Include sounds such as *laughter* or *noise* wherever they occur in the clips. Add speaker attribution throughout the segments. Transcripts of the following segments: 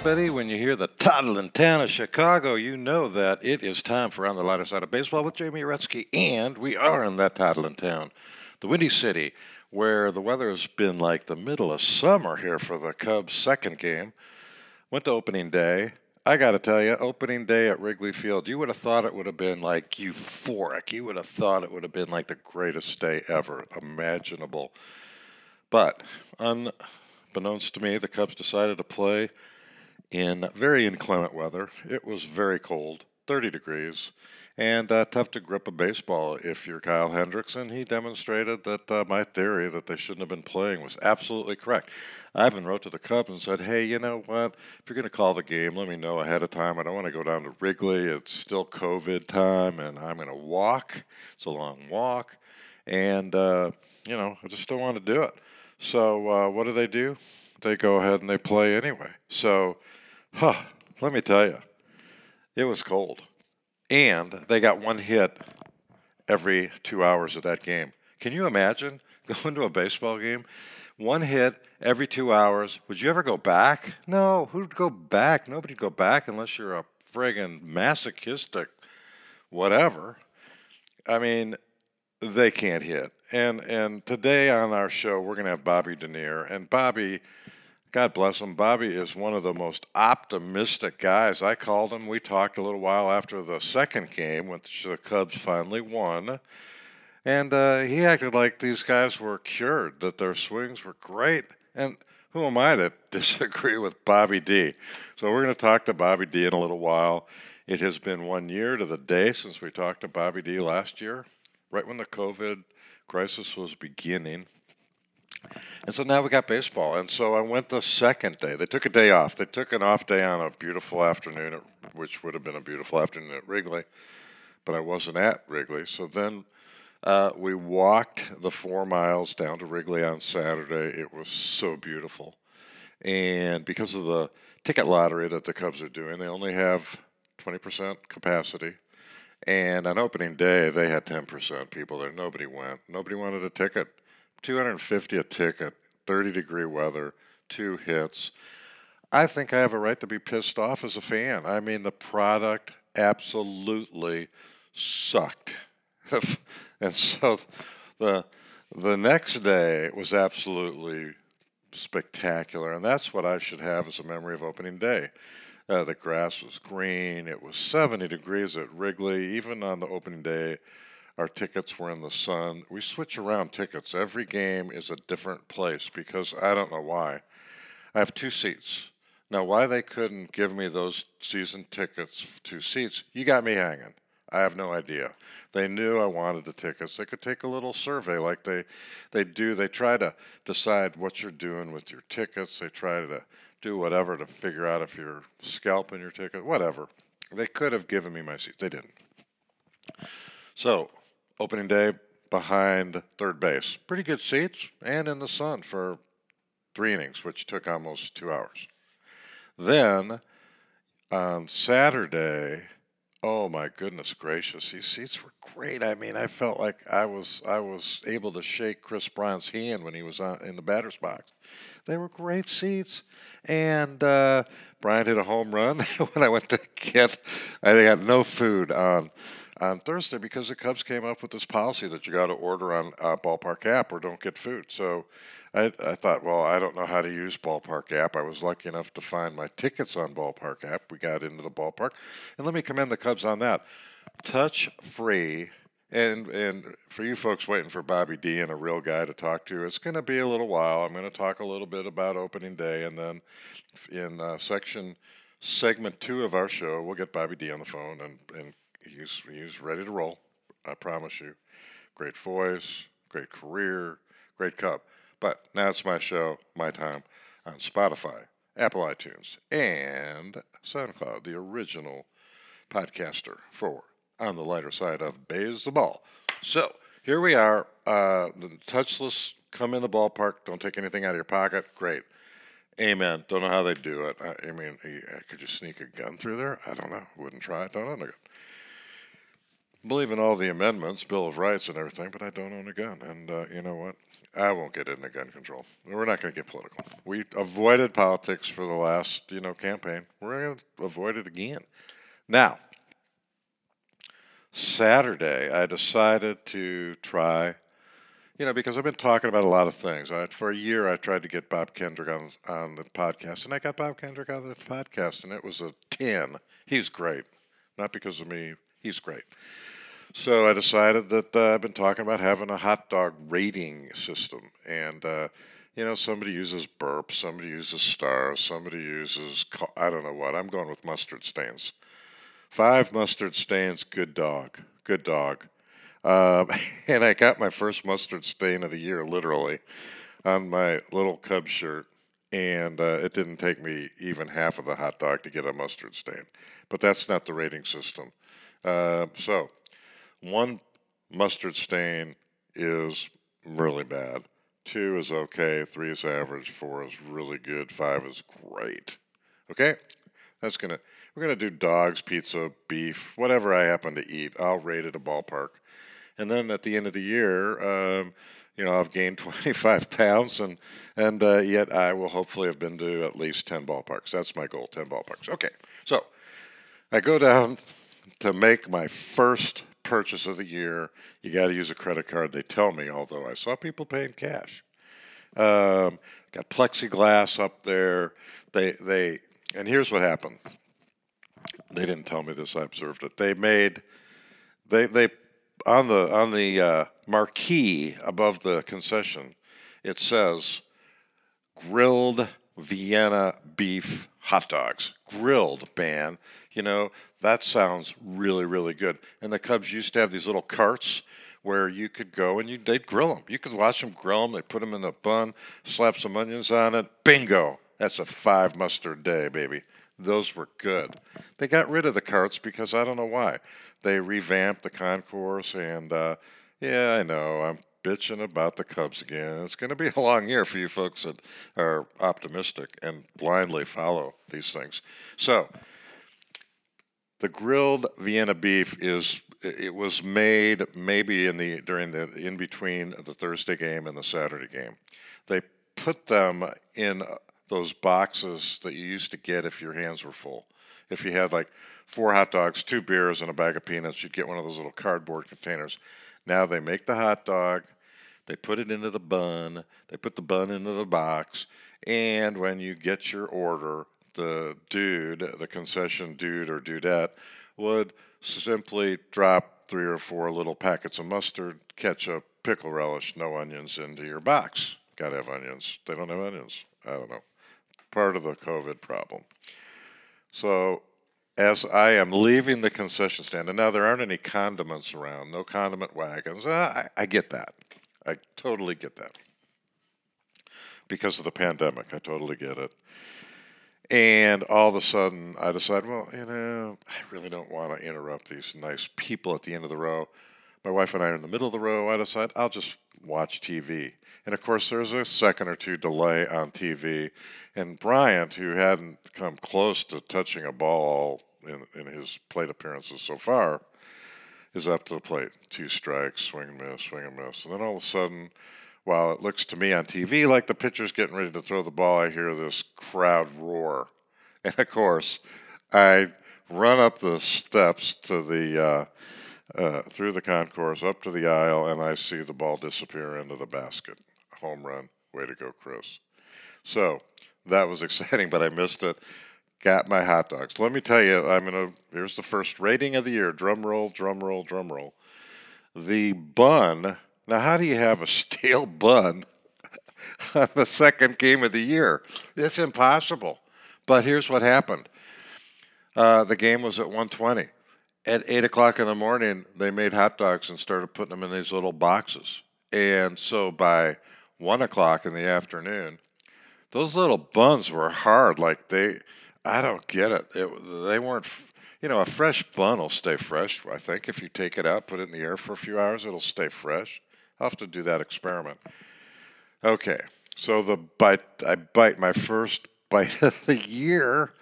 Speaker 1: Everybody, when you hear the toddling town of Chicago, you know that it is time for On the Lighter Side of Baseball with Jamie Uretsky, and we are in that toddling town, the Windy City, where the weather has been like the middle of summer here for the Cubs' second game. Went to opening day. I got to tell you, opening day at Wrigley Field, you would have thought it would have been like euphoric. You would have thought it would have been like the greatest day ever imaginable. But unbeknownst to me, the Cubs decided to play in very inclement weather. It was very cold, 30 degrees, and uh, tough to grip a baseball if you're Kyle Hendricks. And he demonstrated that uh, my theory that they shouldn't have been playing was absolutely correct. I even wrote to the Cubs and said, hey, you know what? If you're going to call the game, let me know ahead of time. I don't want to go down to Wrigley. It's still COVID time, and I'm going to walk. It's a long walk. And, uh, you know, I just don't want to do it. So uh, what do they do? They go ahead and they play anyway. So, huh, let me tell you, it was cold. And they got one hit every two hours of that game. Can you imagine *laughs* going to a baseball game? One hit every two hours. Would you ever go back? No, who'd go back? Nobody'd go back unless you're a friggin' masochistic whatever. I mean, they can't hit. And and today on our show we're gonna have Bobby Dernier. And Bobby, God bless him, Bobby is one of the most optimistic guys. I called him. We talked a little while after the second game, which the Cubs finally won. And uh, he acted like these guys were cured, that their swings were great. And who am I to *laughs* disagree with Bobby D? So we're going to talk to Bobby D in a little while. It has been one year to the day since we talked to Bobby D last year right when the COVID crisis was beginning. And so now we got baseball. And so I went the second day. They took a day off. They took an off day on a beautiful afternoon, at, which would have been a beautiful afternoon at Wrigley, but I wasn't at Wrigley. So then uh, we walked the four miles down to Wrigley on Saturday. It was so beautiful. And because of the ticket lottery that the Cubs are doing, they only have 20% capacity. And on opening day, they had 10% people there. Nobody went. Nobody wanted a ticket. 250 a ticket, 30 degree weather, two hits. I think I have a right to be pissed off as a fan. I mean, the product absolutely sucked. *laughs* and so the the next day was absolutely spectacular, and that's what I should have as a memory of opening day. Uh, the grass was green. It was 70 degrees at Wrigley. Even on the opening day, our tickets were in the sun. We switch around tickets. Every game is a different place because I don't know why. I have two seats. Now, why they couldn't give me those season tickets, two seats, you got me hanging. I have no idea. They knew I wanted the tickets. They could take a little survey like they they do. They try to decide what you're doing with your tickets. They try to do whatever to figure out if you're scalping your ticket, whatever. They could have given me my seat. They didn't. So, opening day behind third base. Pretty good seats and in the sun for three innings, which took almost two hours. Then on Saturday, Oh my goodness gracious! These seats were great. I mean, I felt like I was I was able to shake Kris Bryant's hand when he was on, in the batter's box. They were great seats, and uh, Bryant hit a home run *laughs* when I went to get. I had no food on on Thursday because the Cubs came up with this policy that you got to order on uh, Ballpark app or don't get food. So I, I thought, well, I don't know how to use Ballpark app. I was lucky enough to find my tickets on Ballpark app. We got into the ballpark, and let me commend the Cubs on that. Touch free, and and for you folks waiting for Bobby D and a real guy to talk to, it's going to be a little while. I'm going to talk a little bit about opening day, and then in uh, section segment two of our show, we'll get Bobby D on the phone, and and he's he's ready to roll. I promise you. Great voice, great career, great cup. But now it's my show, my time, on Spotify, Apple iTunes, and SoundCloud, the original podcaster for On the Lighter Side of Baseball. So here we are. Uh, the touchless come in the ballpark. Don't take anything out of your pocket. Great. Amen. Don't know how they do it. I, I mean, could you sneak a gun through there? I don't know. Wouldn't try it. Don't know. Believe in all the amendments, Bill of Rights, and everything, but I don't own a gun. And uh, you know what? I won't get into gun control. We're not going to get political. We avoided politics for the last, you know, campaign. We're going to avoid it again. Now, Saturday, I decided to try, you know, because I've been talking about a lot of things. I, for a year, I tried to get Bob Kendrick on on the podcast, and I got Bob Kendrick on the podcast, and it was a ten. He's great, not because of me. He's great. So I decided that uh, I've been talking about having a hot dog rating system, and uh, you know, somebody uses burp, somebody uses stars, somebody uses I don't know what. I'm going with mustard stains. Five mustard stains, good dog, good dog. Um, *laughs* and I got my first mustard stain of the year, literally, on my little Cub shirt. And uh, it didn't take me even half of the hot dog to get a mustard stain. But that's not the rating system. Uh, so, one mustard stain is really bad. Two is okay. Three is average. Four is really good. Five is great. Okay? That's to we're to do dogs, pizza, beef, whatever I happen to eat. I'll rate it a ballpark. And then at the end of the year, um, you know, I've gained *laughs* 25 pounds, and and uh, yet I will hopefully have been to at least 10 ballparks. That's my goal, 10 ballparks. Okay, so I go down to make my first purchase of the year. You got to use a credit card. They tell me, although I saw people paying cash. Um, got plexiglass up there. They they and here's what happened they didn't tell me this. I observed it. They made they they on the on the uh, marquee above the concession. It says grilled Vienna beef hot dogs. Grilled, man. You know that sounds really really good. And the Cubs used to have these little carts where you could go and you they'd grill them. You could watch them grill them. They put them in a bun, slap some onions on it. Bingo! That's a five mustard day, baby. Those were good. They got rid of the carts because I don't know why. They revamped the concourse, and uh, yeah, I know I'm bitching about the Cubs again. It's going to be a long year for you folks that are optimistic and blindly follow these things. So, the grilled Vienna beef is it was made maybe in the during the in between the Thursday game and the Saturday game. They put them in uh, those boxes that you used to get if your hands were full. If you had like four hot dogs, two beers, and a bag of peanuts, you'd get one of those little cardboard containers. Now they make the hot dog, they put it into the bun, they put the bun into the box, and when you get your order, the dude, the concession dude or dudette, would simply drop three or four little packets of mustard, ketchup, pickle relish, no onions into your box. Gotta have onions. They don't have onions. I don't know part of the COVID problem. So, as I am leaving the concession stand, and now there aren't any condiments around, no condiment wagons, uh, I, I get that. I totally get that. Because of the pandemic, I totally get it. And all of a sudden, I decide, well, you know, I really don't want to interrupt these nice people at the end of the row. My wife and I are in the middle of the row. I decide I'll just watch TV. And of course, there's a second or two delay on TV. And Bryant, who hadn't come close to touching a ball in, in his plate appearances so far, is up to the plate. Two strikes, swing and miss, swing and miss. And then all of a sudden, while it looks to me on TV like the pitcher's getting ready to throw the ball, I hear this crowd roar. *laughs* And of course, I run up the steps to the uh, uh, through the concourse up to the aisle, and I see the ball disappear into the basket. Home run. Way to go, Chris. So that was *laughs* exciting, but I missed it. Got my hot dogs. Let me tell you, I'm gonna. Here's the first rating of the year. Drum roll, drum roll, drum roll. The bun. Now, how do you have a *laughs* stale bun *laughs* on the second game of the year? It's impossible. But here's what happened. Uh, the game was at 120 at eight o'clock in the morning, they made hot dogs and started putting them in these little boxes. And so by one o'clock in the afternoon, those little buns were hard. Like they, I don't get it. it they weren't, you know, a fresh bun will stay fresh. I think if you take it out, put it in the air for a few hours, it'll stay fresh. I'll have to do that experiment. Okay, so the bite, I bite my first bite *laughs* of the year.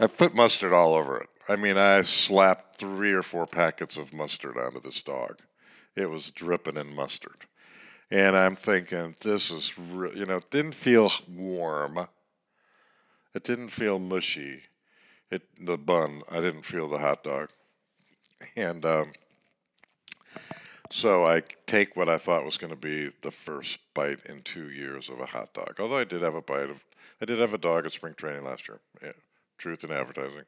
Speaker 1: I put mustard all over it. I mean, I slapped three or four packets of mustard onto this dog. It was dripping in mustard. And I'm thinking, this is, re-, you know, it didn't feel warm. It didn't feel mushy. It the bun. I didn't feel the hot dog. And um, so I take what I thought was going to be the first bite in two years of a hot dog. Although I did have a bite of, I did have a dog at spring training last year. Yeah, truth in advertising.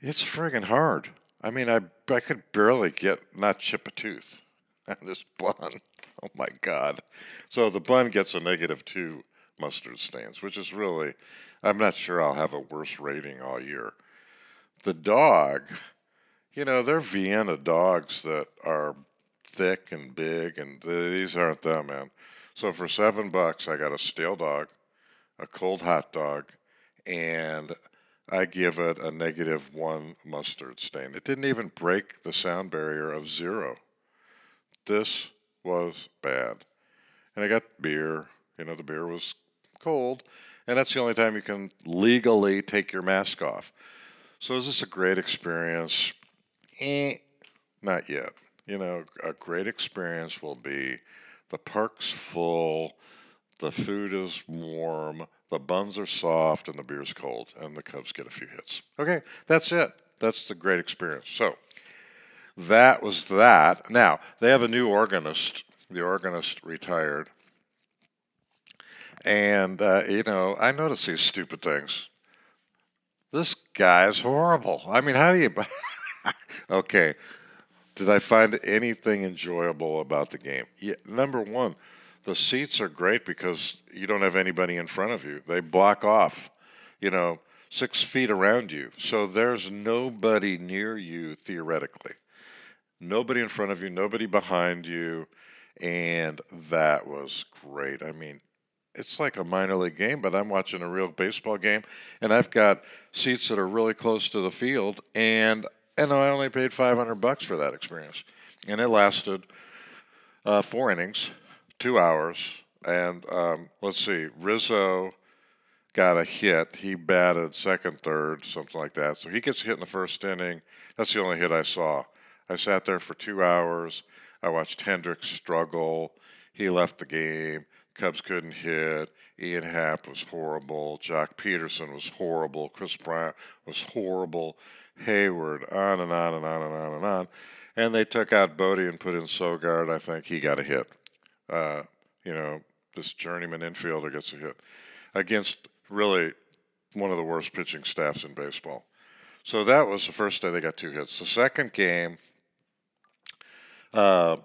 Speaker 1: It's friggin' hard. I mean, I I could barely get not chip a tooth *laughs* on this bun. *laughs* Oh my god! So the bun gets a negative two mustard stains, which is really, I'm not sure I'll have a worse rating all year. The dog, you know, they're Vienna dogs that are thick and big, and these aren't them, man. So for seven bucks, I got a stale dog, a cold hot dog, and I give it a negative one mustard stain. It didn't even break the sound barrier of zero. This was bad. And I got beer. You know, the beer was cold, and that's the only time you can legally take your mask off. So is this a great experience? Eh, not yet. You know, a great experience will be the park's full, the food is warm, the buns are soft, and the beer's cold, and the Cubs get a few hits. Okay, that's it. That's the great experience. So that was that. Now, they have a new organist. The organist retired. And, uh, you know, I notice these stupid things. This guy's horrible. I mean, how do you. *laughs* okay. Did I find anything enjoyable about the game? Yeah, number one, the seats are great because you don't have anybody in front of you. They block off, you know, six feet around you. So there's nobody near you theoretically. Nobody in front of you, nobody behind you. And that was great. I mean, it's like a minor league game, but I'm watching a real baseball game, and I've got seats that are really close to the field, and and I only paid 500 bucks for that experience, and it lasted uh, four innings, two hours, and um, let's see, Rizzo got a hit. He batted second, third, something like that. So he gets a hit in the first inning. That's the only hit I saw. I sat there for two hours. I watched Hendricks struggle. He left the game. Cubs couldn't hit. Ian Happ was horrible. Joc Pederson was horrible. Kris Bryant was horrible. Heyward, on and on and on and on and on. And they took out Bote and put in Sogard. I think he got a hit. Uh, you know, this journeyman infielder gets a hit against really one of the worst pitching staffs in baseball. So that was the first day they got two hits. The second game, uh,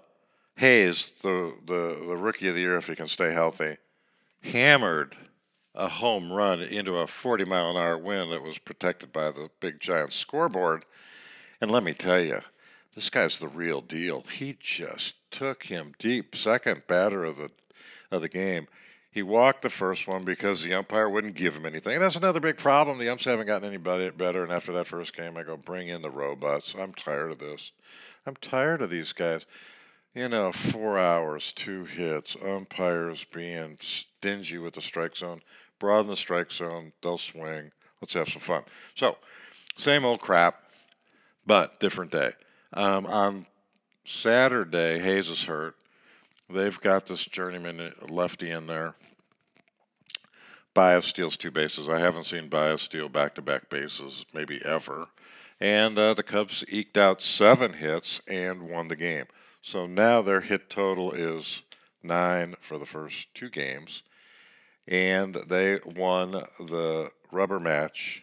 Speaker 1: Hayes, the, the, the rookie of the year, if he can stay healthy, hammered a home run into a 40 mile an hour wind that was protected by the big giant scoreboard. And let me tell you, this guy's the real deal. He just took him deep. Second batter of the of the game. He walked the first one because the umpire wouldn't give him anything. And that's another big problem. The umps haven't gotten any better. And after that first game, I go, bring in the robots. I'm tired of this. I'm tired of these guys you know, four hours, two hits, umpires being stingy with the strike zone. Broaden the strike zone, they'll swing. Let's have some fun. So, same old crap, but different day. Um, on Saturday, Hayes is hurt. They've got this journeyman lefty in there. Baez steals two bases. I haven't seen Baez steal back to back bases, maybe ever. And uh, the Cubs eked out seven hits and won the game. So now their hit total is nine for the first two games, and they won the rubber match,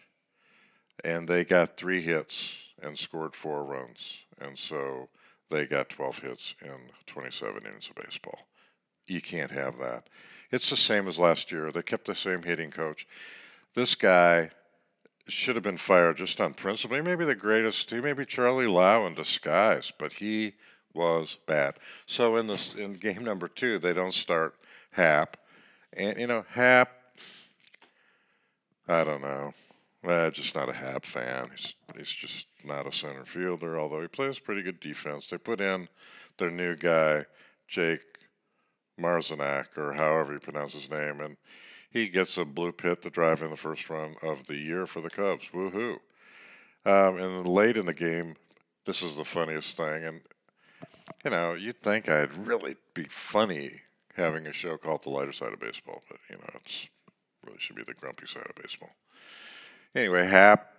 Speaker 1: and they got three hits and scored four runs, and so they got 12 hits in 27 innings of baseball. You can't have that. It's the same as last year. They kept the same hitting coach. This guy should have been fired just on principle. He may be the greatest. He may be Charlie Lau in disguise, but he was bad. So in this in game number two, they don't start Happ, and you know Happ, I don't know. Uh, just not a Happ fan. He's he's just not a center fielder. Although he plays pretty good defense. They put in their new guy, Jake Marisnick, or however you pronounce his name, and he gets a blue pit to drive in the first run of the year for the Cubs. Woohoo! Um, and late in the game, this is the funniest thing. And, you know, you'd think I'd really be funny having a show called The Lighter Side of Baseball, but, you know, it's really should be the grumpy side of baseball. Anyway, Happ.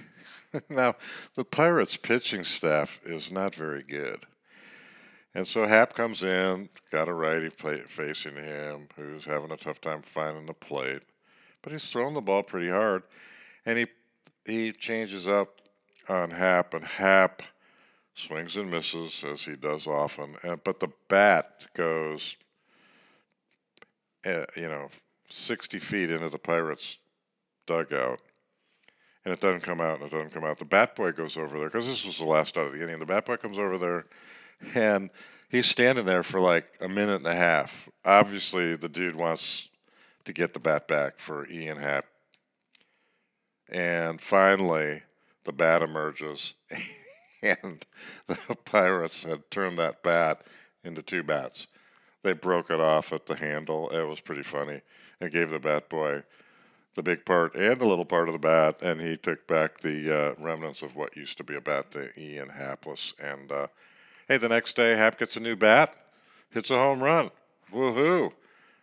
Speaker 1: *laughs* now, the Pirates pitching staff is not very good. And so Happ comes in, got a righty facing him who's having a tough time finding the plate, but he's throwing the ball pretty hard, and he he changes up on Happ, and Happ swings and misses as he does often, and but the bat goes, you know, sixty feet into the Pirates' dugout, and it doesn't come out, and it doesn't come out. The bat boy goes over there because this was the last out of the inning. The bat boy comes over there and he's standing there for like a minute and a half. Obviously, the dude wants to get the bat back for Ian Happ. And finally, the bat emerges, *laughs* and the Pirates had turned that bat into two bats. They broke it off at the handle. It was pretty funny, and gave the bat boy the big part and the little part of the bat, and he took back the uh, remnants of what used to be a bat to Ian Hapless, and uh, Hey, the next day, Happ gets a new bat, hits a home run. Woohoo!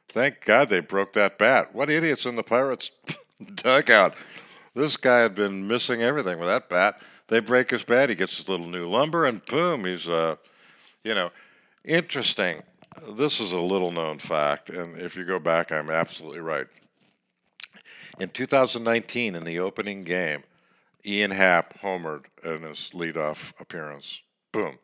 Speaker 1: Thank God they broke that bat. What idiots in the Pirates *laughs* dugout. This guy had been missing everything with that bat. They break his bat. He gets his little new lumber, and boom, he's, uh, you know, interesting. This is a little known fact, and if you go back, I'm absolutely right. In 2019, in the opening game, Ian Happ homered in his leadoff appearance. Boom.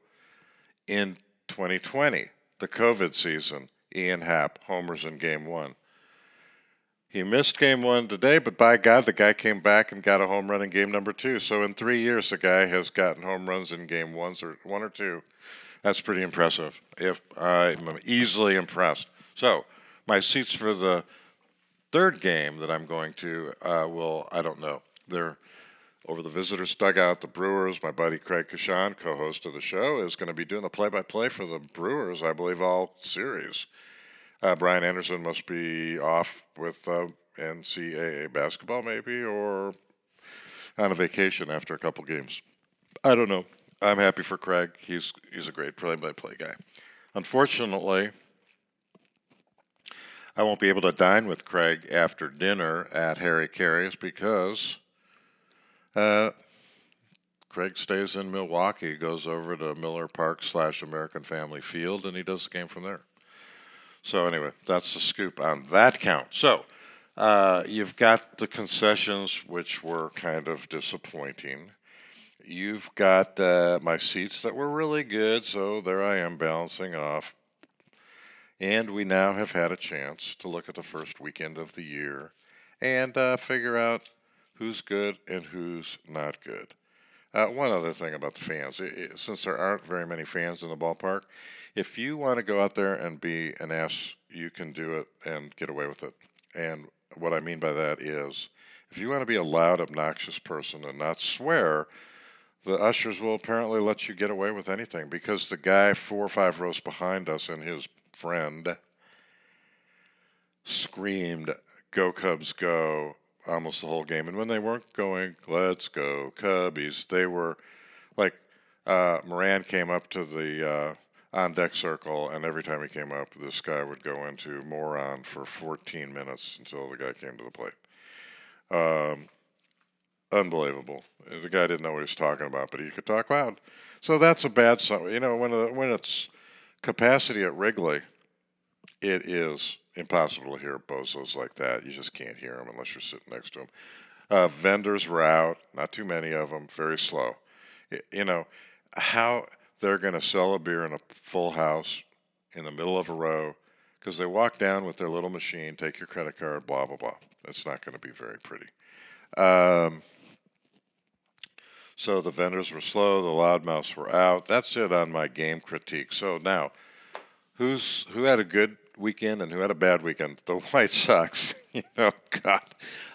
Speaker 1: In 2020, the COVID season, Ian Happ homers in game one. He missed game one today, but by God, the guy came back and got a home run in game number two. So in three years, the guy has gotten home runs in game ones or one or two. That's pretty impressive. If I'm easily impressed. So my seats for the third game that I'm going to uh, will I don't know. They're over the visitors' dugout, the Brewers, my buddy Craig Coshun, co host of the show, is going to be doing the play by play for the Brewers, I believe, all series. Uh, Brian Anderson must be off with uh, NCAA basketball, maybe, or on a vacation after a couple games. I don't know. I'm happy for Craig. He's he's a great play by play guy. Unfortunately, I won't be able to dine with Craig after dinner at Harry Caray's because uh, Craig stays in Milwaukee, goes over to Miller Park slash American Family Field, and he does the game from there. So anyway, that's the scoop on that count. So uh, you've got the concessions, which were kind of disappointing. You've got uh, my seats that were really good, so there I am balancing off. And we now have had a chance to look at the first weekend of the year and uh, figure out who's good and who's not good. Uh, one other thing about the fans, it, it, since there aren't very many fans in the ballpark, if you want to go out there and be an ass, you can do it and get away with it. And what I mean by that is, if you want to be a loud, obnoxious person and not swear, the ushers will apparently let you get away with anything because the guy four or five rows behind us and his friend screamed, Go Cubs, go, almost the whole game. And when they weren't going, let's go Cubbies, they were like uh, Moran came up to the uh, on deck circle, and every time he came up, this guy would go into moron for 14 minutes until the guy came to the plate. Um, unbelievable. The guy didn't know what he was talking about, but he could talk loud. So that's a bad sign. You know, when when it's capacity at Wrigley, it is impossible to hear bozos like that. You just can't hear them unless you're sitting next to them. Uh, vendors were out, not too many of them, very slow. You know, how they're going to sell a beer in a full house in the middle of a row because they walk down with their little machine, take your credit card, blah, blah, blah. It's not going to be very pretty. Um, so the vendors were slow, the loudmouths were out. That's it on my game critique. So now, who's who had a good weekend and who had a bad weekend. The *laughs* White Sox, *laughs* you know, God,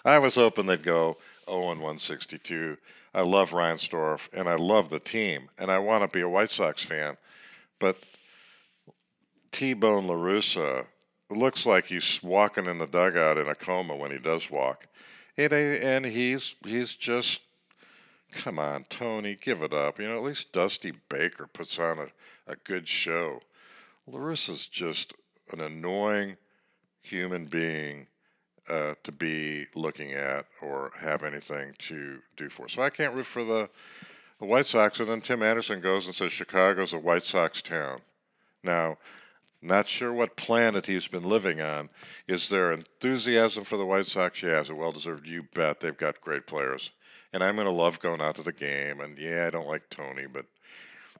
Speaker 1: I was hoping they'd go 0 162. I love Reinsdorf and I love the team and I want to be a White Sox fan, but T Bone LaRussa looks like he's walking in the dugout in a coma when he does walk. It, and he's he's just Come on, Tony, give it up. You know, at least Dusty Baker puts on a, a good show. La Russa's just an annoying human being uh, to be looking at or have anything to do for. So I can't root for the, the White Sox. And then Tim Anderson goes and says Chicago's a White Sox town. Now, not sure what planet he's been living on. Is there enthusiasm for the White Sox? Yeah, is it well deserved? You bet. They've got great players. And I'm going to love going out to the game. And yeah, I don't like Tony, but,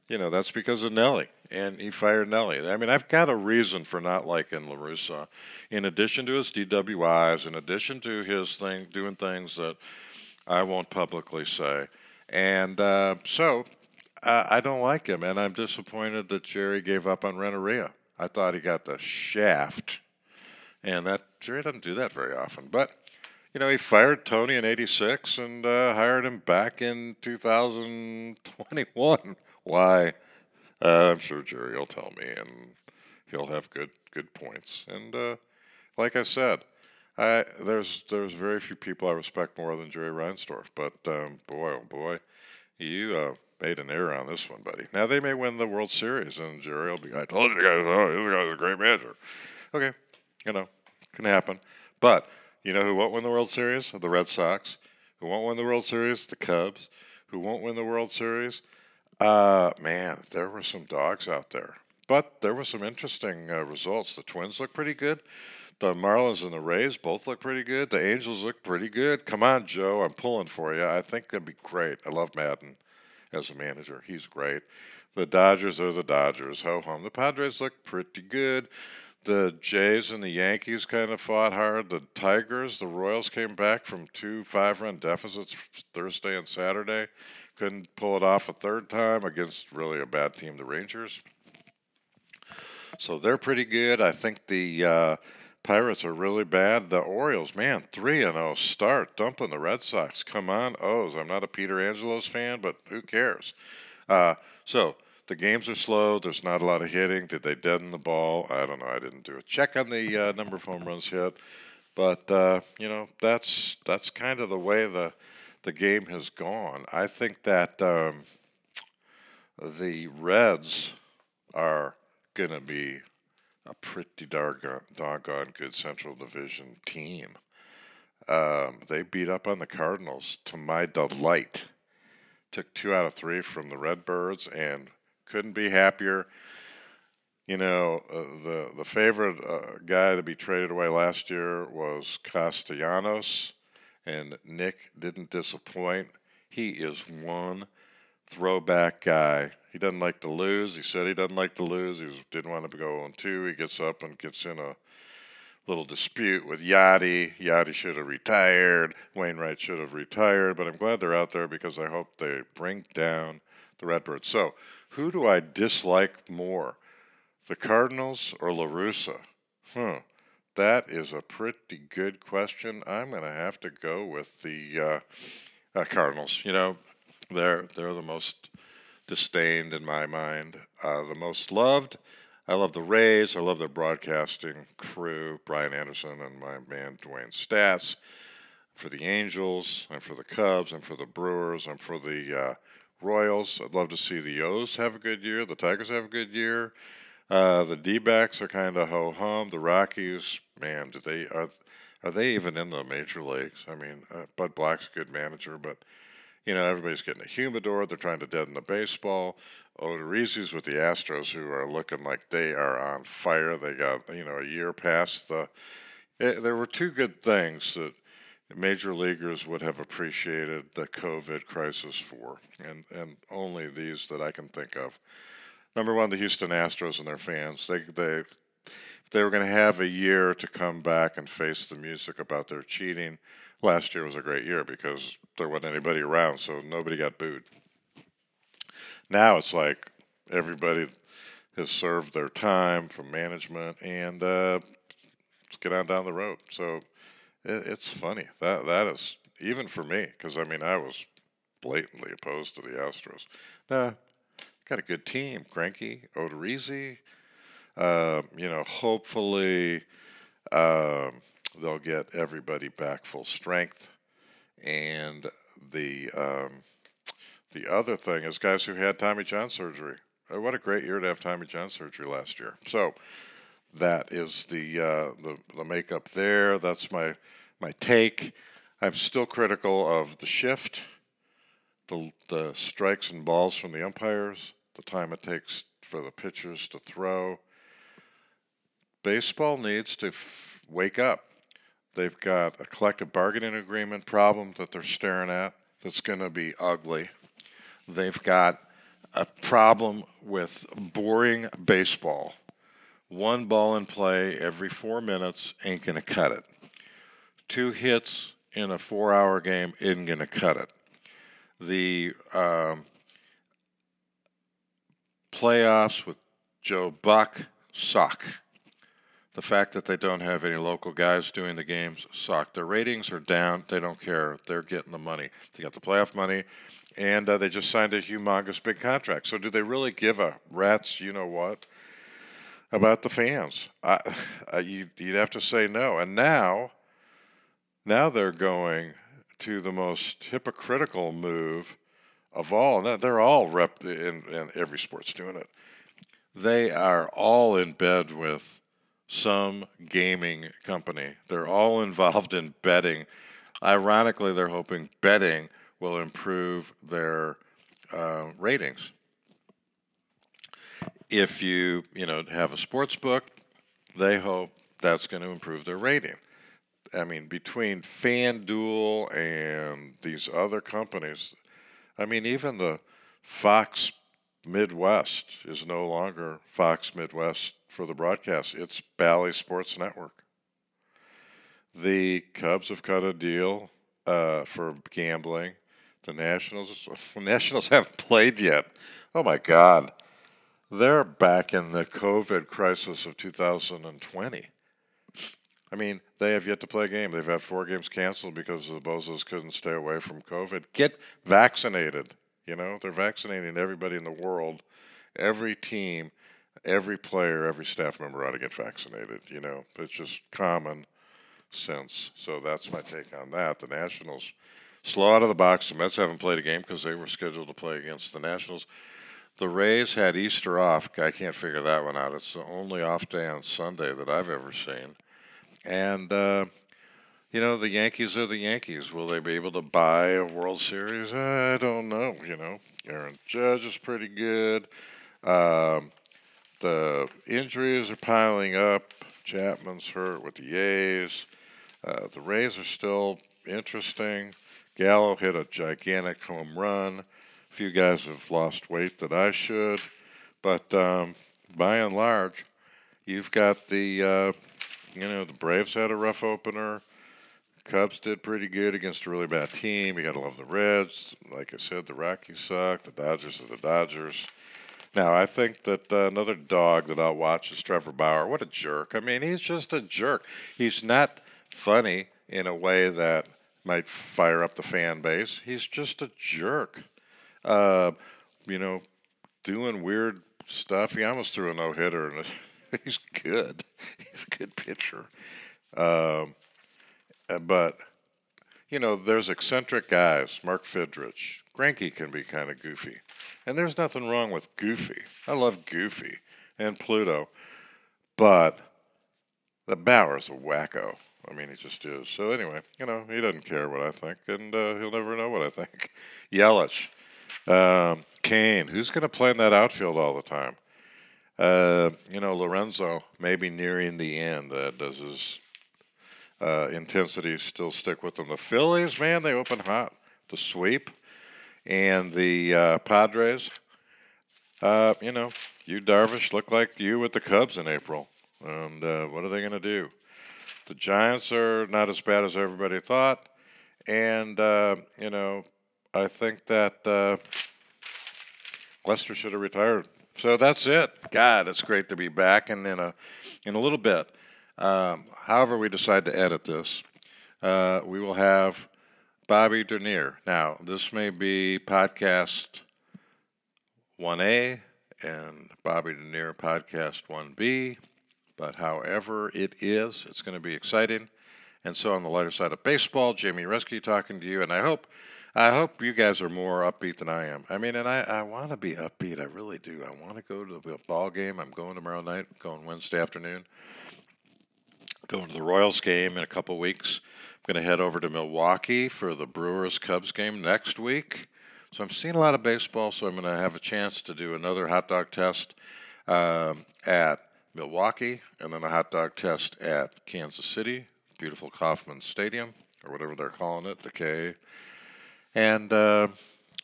Speaker 1: you know, that's because of Nelly. And he fired Nelly. I mean, I've got a reason for not liking La Russa. In addition to his DWIs, in addition to his thing, doing things that I won't publicly say. And uh, so uh, I don't like him. And I'm disappointed that Jerry gave up on Renteria. I thought he got the shaft, and that Jerry doesn't do that very often. But you know, he fired Tony in '86 and uh, hired him back in 2021. *laughs* Why? Uh, I'm sure Jerry will tell me, and he'll have good good points. And uh, like I said, I there's there's very few people I respect more than Jerry Reinsdorf. But um, boy, oh boy, you uh, made an error on this one, buddy. Now they may win the World Series, and Jerry will be, I told you guys, oh, this guy's a great manager. Okay, you know, can happen. But you know who won't win the World Series? The Red Sox. Who won't win the World Series? The Cubs. Who won't win the World Series? Uh, man, there were some dogs out there. But there were some interesting uh, results. The Twins look pretty good. The Marlins and the Rays both look pretty good. The Angels look pretty good. Come on, Joe. I'm pulling for you. I think that'd be great. I love Maddon as a manager. He's great. The Dodgers are the Dodgers. Ho hum. The Padres look pretty good. The Jays and the Yankees kind of fought hard. The Tigers, the Royals came back from two five run deficits Thursday and Saturday. Couldn't pull it off a third time against really a bad team, the Rangers. So they're pretty good. I think the uh, Pirates are really bad. The Orioles, man, 3 and 0 start, dumping the Red Sox. Come on, O's. I'm not a Peter Angelos fan, but who cares? Uh, so the games are slow. There's not a lot of hitting. Did they deaden the ball? I don't know. I didn't do a check on the uh, number of home runs hit, but uh, you know that's that's kind of the way the the game has gone. I think that um, the Reds are going to be a pretty doggone, good Central Division team. Um, they beat up on the Cardinals to my delight. Took two out of three from the Redbirds and couldn't be happier. You know, uh, the the favorite uh, guy to be traded away last year was Castellanos, and Nick didn't disappoint. He is one throwback guy. He doesn't like to lose. He said he doesn't like to lose. He didn't want to go on two. He gets up and gets in a little dispute with Yadi. Yadi should have retired. Wainwright should have retired. But I'm glad they're out there because I hope they bring down the Redbirds. So, who do I dislike more, the Cardinals or La Russa? Huh. That is a pretty good question. I'm going to have to go with the uh, uh, Cardinals. You know, they're they're the most disdained in my mind. Uh, the most loved. I love the Rays. I love their broadcasting crew, Brian Anderson and my man Dwayne Staats. For the Angels, and for the Cubs, and for the Brewers, and for the uh, Royals. I'd love to see the O's have a good year. The Tigers have a good year. Uh, the D-backs are kind of ho hum. The Rockies, man, do they are are they even in the major leagues? I mean, uh, Bud Black's a good manager, but you know, everybody's getting a humidor. They're trying to deaden the baseball. Odorizzi's with the Astros, who are looking like they are on fire. They got, you know, a year past the. It, eh, there were two good things that major leaguers would have appreciated the COVID crisis for, and, and only these that I can think of. Number one, the Houston Astros and their fans. They, they, if they were going to have a year to come back and face the music about their cheating, last year was a great year because there wasn't anybody around, so nobody got booed. Now it's like everybody has served their time from management, and uh, let's get on down the road. So it, it's funny that that is even for me because I mean I was blatantly opposed to the Astros. Nah, got a good team: Greinke, Odorizzi. Uh, you know, hopefully. Um, they'll get everybody back full strength, and the um, The other thing is guys who had Tommy John surgery. Oh, what a great year to have Tommy John surgery last year. So that is the uh, the, the makeup there. That's my my take. I'm still critical of the shift, the the strikes and balls from the umpires, the time it takes for the pitchers to throw. Baseball needs to f- wake up. They've got a collective bargaining agreement problem that they're staring at that's going to be ugly. They've got a problem with boring baseball. One ball in play every four minutes ain't going to cut it. Two hits in a four hour game isn't going to cut it. The um, playoffs with Joe Buck suck. The fact that they don't have any local guys doing the games suck. Their ratings are down. They don't care. They're getting the money. They got the playoff money, and uh, they just signed a humongous big contract. So do they really give a rat's you know what about the fans? I, *sighs* I, you, you'd have to say no. And now, now they're going to the most hypocritical move of all. They're all rep in, in every sport's doing it. They are all in bed with some gaming company. They're all *laughs* involved in betting. Ironically, they're hoping betting will improve their uh, ratings. If you you know have a sports book, they hope that's going to improve their rating. I mean, between FanDuel and these other companies, I mean, even the Fox Midwest is no longer Fox Midwest for the broadcast. It's Bally Sports Network. The Cubs have cut a deal uh, for gambling. The Nationals, *laughs* Nationals haven't played yet. Oh my God, they're back in the COVID crisis of 2020. I mean, they have yet to play a game. They've had four games canceled because the Bozos couldn't stay away from COVID. Get vaccinated. You know, they're vaccinating everybody in the world. Every team, every player, every staff member ought to get vaccinated. You know, it's just common sense. So that's my take on that. The Nationals slow out of the box. The Mets haven't played a game because they were scheduled to play against the Nationals. The Rays had Easter off. I can't figure that one out. It's the only off day on Sunday that I've ever seen. And uh, you know, the Yankees are the Yankees. Will they be able to buy a World Series? I don't know. You know, Aaron Judge is pretty good. Um, the injuries are piling up. Chapman's hurt with the A's. Uh, the Rays are still interesting. Gallo hit a gigantic home run. Few guys have lost weight that I should. But um, by and large, you've got the, uh, you know, the Braves had a rough opener. Cubs did pretty good against a really bad team. You got to love the Reds. Like I said, the Rockies suck. The Dodgers are the Dodgers. Now, I think that uh, another dog that I'll watch is Trevor Bauer. What a jerk. I mean, he's just a jerk. He's not funny in a way that might fire up the fan base. He's just a jerk. Uh, you know, doing weird stuff. He almost threw a no hitter, and *laughs* he's good. He's a good pitcher. Um, uh, but you know, there's eccentric guys. Mark Fidrych, Greinke can be kind of goofy, and there's nothing wrong with goofy. I love goofy and Pluto, but the Bauer's a wacko. I mean, he just is. So anyway, you know, he doesn't care what I think, and uh, he'll never know what I think. *laughs* Yelich, um, Cain, who's going to play in that outfield all the time? Uh, you know, Lorenzo maybe nearing the end. Uh, does his uh, intensity still stick with them? The Phillies, man, they open hot. The sweep and the uh, Padres. Uh, you know, you Darvish look like you with the Cubs in April, and uh, what are they going to do? The Giants are not as bad as everybody thought, and you know, I think that uh, Lester should have retired. So that's it. God, it's great to be back, and in a in a little bit, um, however we decide to edit this, uh, we will have Bobby Dernier. Now, this may be podcast 1A and Bobby Dernier podcast 1B. But however it is, it's going to be exciting. And so, on the lighter side of baseball, Jamie Uretsky talking to you. And I hope, I hope you guys are more upbeat than I am. I mean, and I, I want to be upbeat. I really do. I want to go to the ball game. I'm going tomorrow night, going Wednesday afternoon. Going to the Royals game in a couple weeks. I'm going to head over to Milwaukee for the Brewers Cubs game next week. So I'm seeing a lot of baseball, so I'm going to have a chance to do another hot dog test um, at Milwaukee and then a hot dog test at Kansas City, beautiful Kauffman Stadium, or whatever they're calling it, the K. And, uh,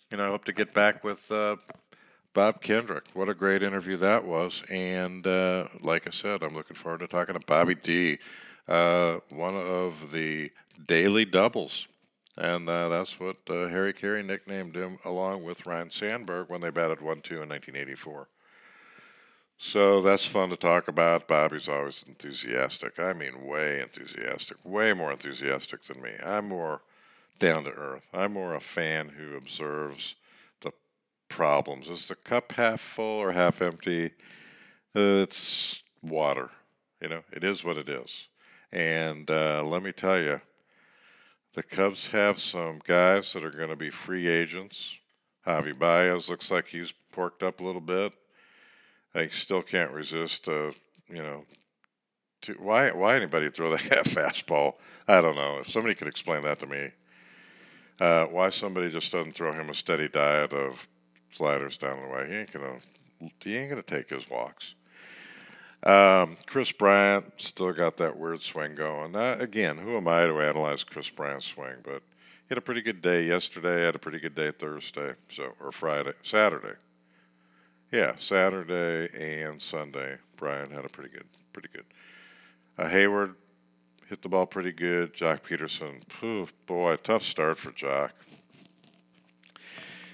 Speaker 1: you know, I hope to get back with uh, Bob Kendrick. What a great interview that was. And uh, like I said, I'm looking forward to talking to Bobby D, uh, one of the daily doubles. And uh, that's what uh, Harry Caray nicknamed him, along with Ryne Sandberg, when they batted 1 2 in 1984. So that's fun to talk about. Bobby's always enthusiastic. I mean, way enthusiastic, way more enthusiastic than me. I'm more down to earth. I'm more a fan who observes the problems. Is the cup half full or half empty? It's water. You know, it is what it is. And uh, let me tell you, the Cubs have some guys that are going to be free agents. Javi Baez looks like he's porked up a little bit. I still can't resist, uh, you know, to, why why anybody throw that *laughs* fastball? I don't know. If somebody could explain that to me, uh, why somebody just doesn't throw him a steady diet of sliders down the way? He ain't gonna he ain't gonna take his walks. Um, Kris Bryant still got that weird swing going. Uh, again, who am I to analyze Kris Bryant's swing? But he had a pretty good day yesterday. Had a pretty good day Thursday, so or Friday, Saturday. Yeah, Saturday and Sunday, Bryant had a pretty good, pretty good. Uh, Heyward hit the ball pretty good. Joc Pederson, phew, boy, tough start for Joc.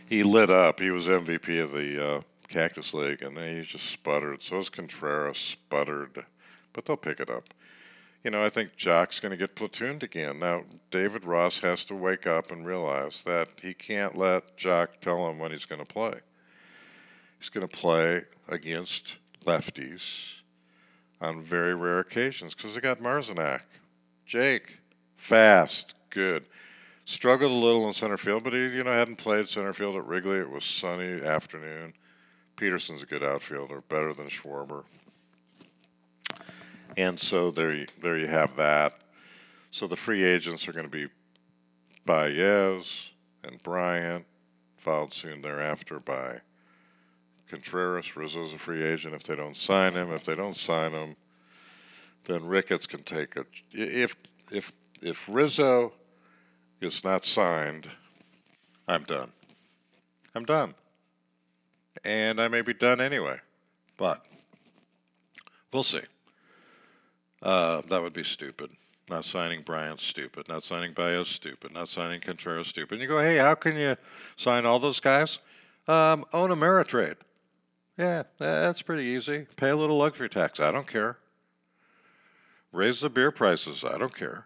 Speaker 1: He lit up. He was MVP of the uh, Cactus League, and then he just sputtered. So is Contreras sputtered, but they'll pick it up. You know, I think Joc's going to get platooned again. Now, David Ross has to wake up and realize that he can't let Joc tell him when he's going to play. He's going to play against lefties on very rare occasions because they got Marisnick. Jake, fast, good. Struggled a little in center field, but he, you know, hadn't played center field at Wrigley. It was sunny afternoon. Pederson's a good outfielder, better than Schwarber. And so there, you, there you have that. So the free agents are going to be Baez and Bryant, followed soon thereafter by Contreras. Rizzo's a free agent if they don't sign him. If they don't sign him, then Ricketts can take a. If if if Rizzo is not signed, I'm done. I'm done. And I may be done anyway, but we'll see. Uh, that would be stupid. Not signing Bryant, stupid. Not signing Baez, stupid. Not signing Contreras, stupid. And you go, hey, how can you sign all those guys? Um, own Ameritrade. Yeah, that's pretty easy. Pay a little luxury tax. I don't care. Raise the beer prices. I don't care.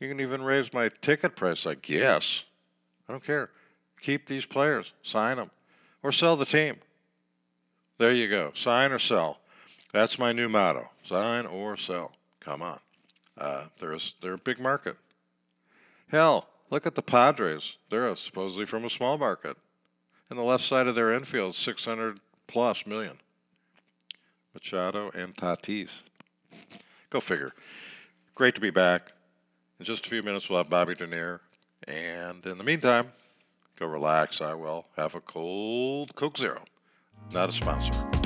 Speaker 1: You can even raise my ticket price, I guess. I don't care. Keep these players. Sign them. Or sell the team. There you go. Sign or sell. That's my new motto. Sign or sell. Come on. Uh, there's, they're a big market. Hell, look at the Padres. They're supposedly from a small market. And the left side of their infield, 600 plus million. Machado and Tatis. Go figure. Great to be back. In just a few minutes, we'll have Bobby Dernier. And in the meantime, go relax. I will have a cold Coke Zero. Not a sponsor.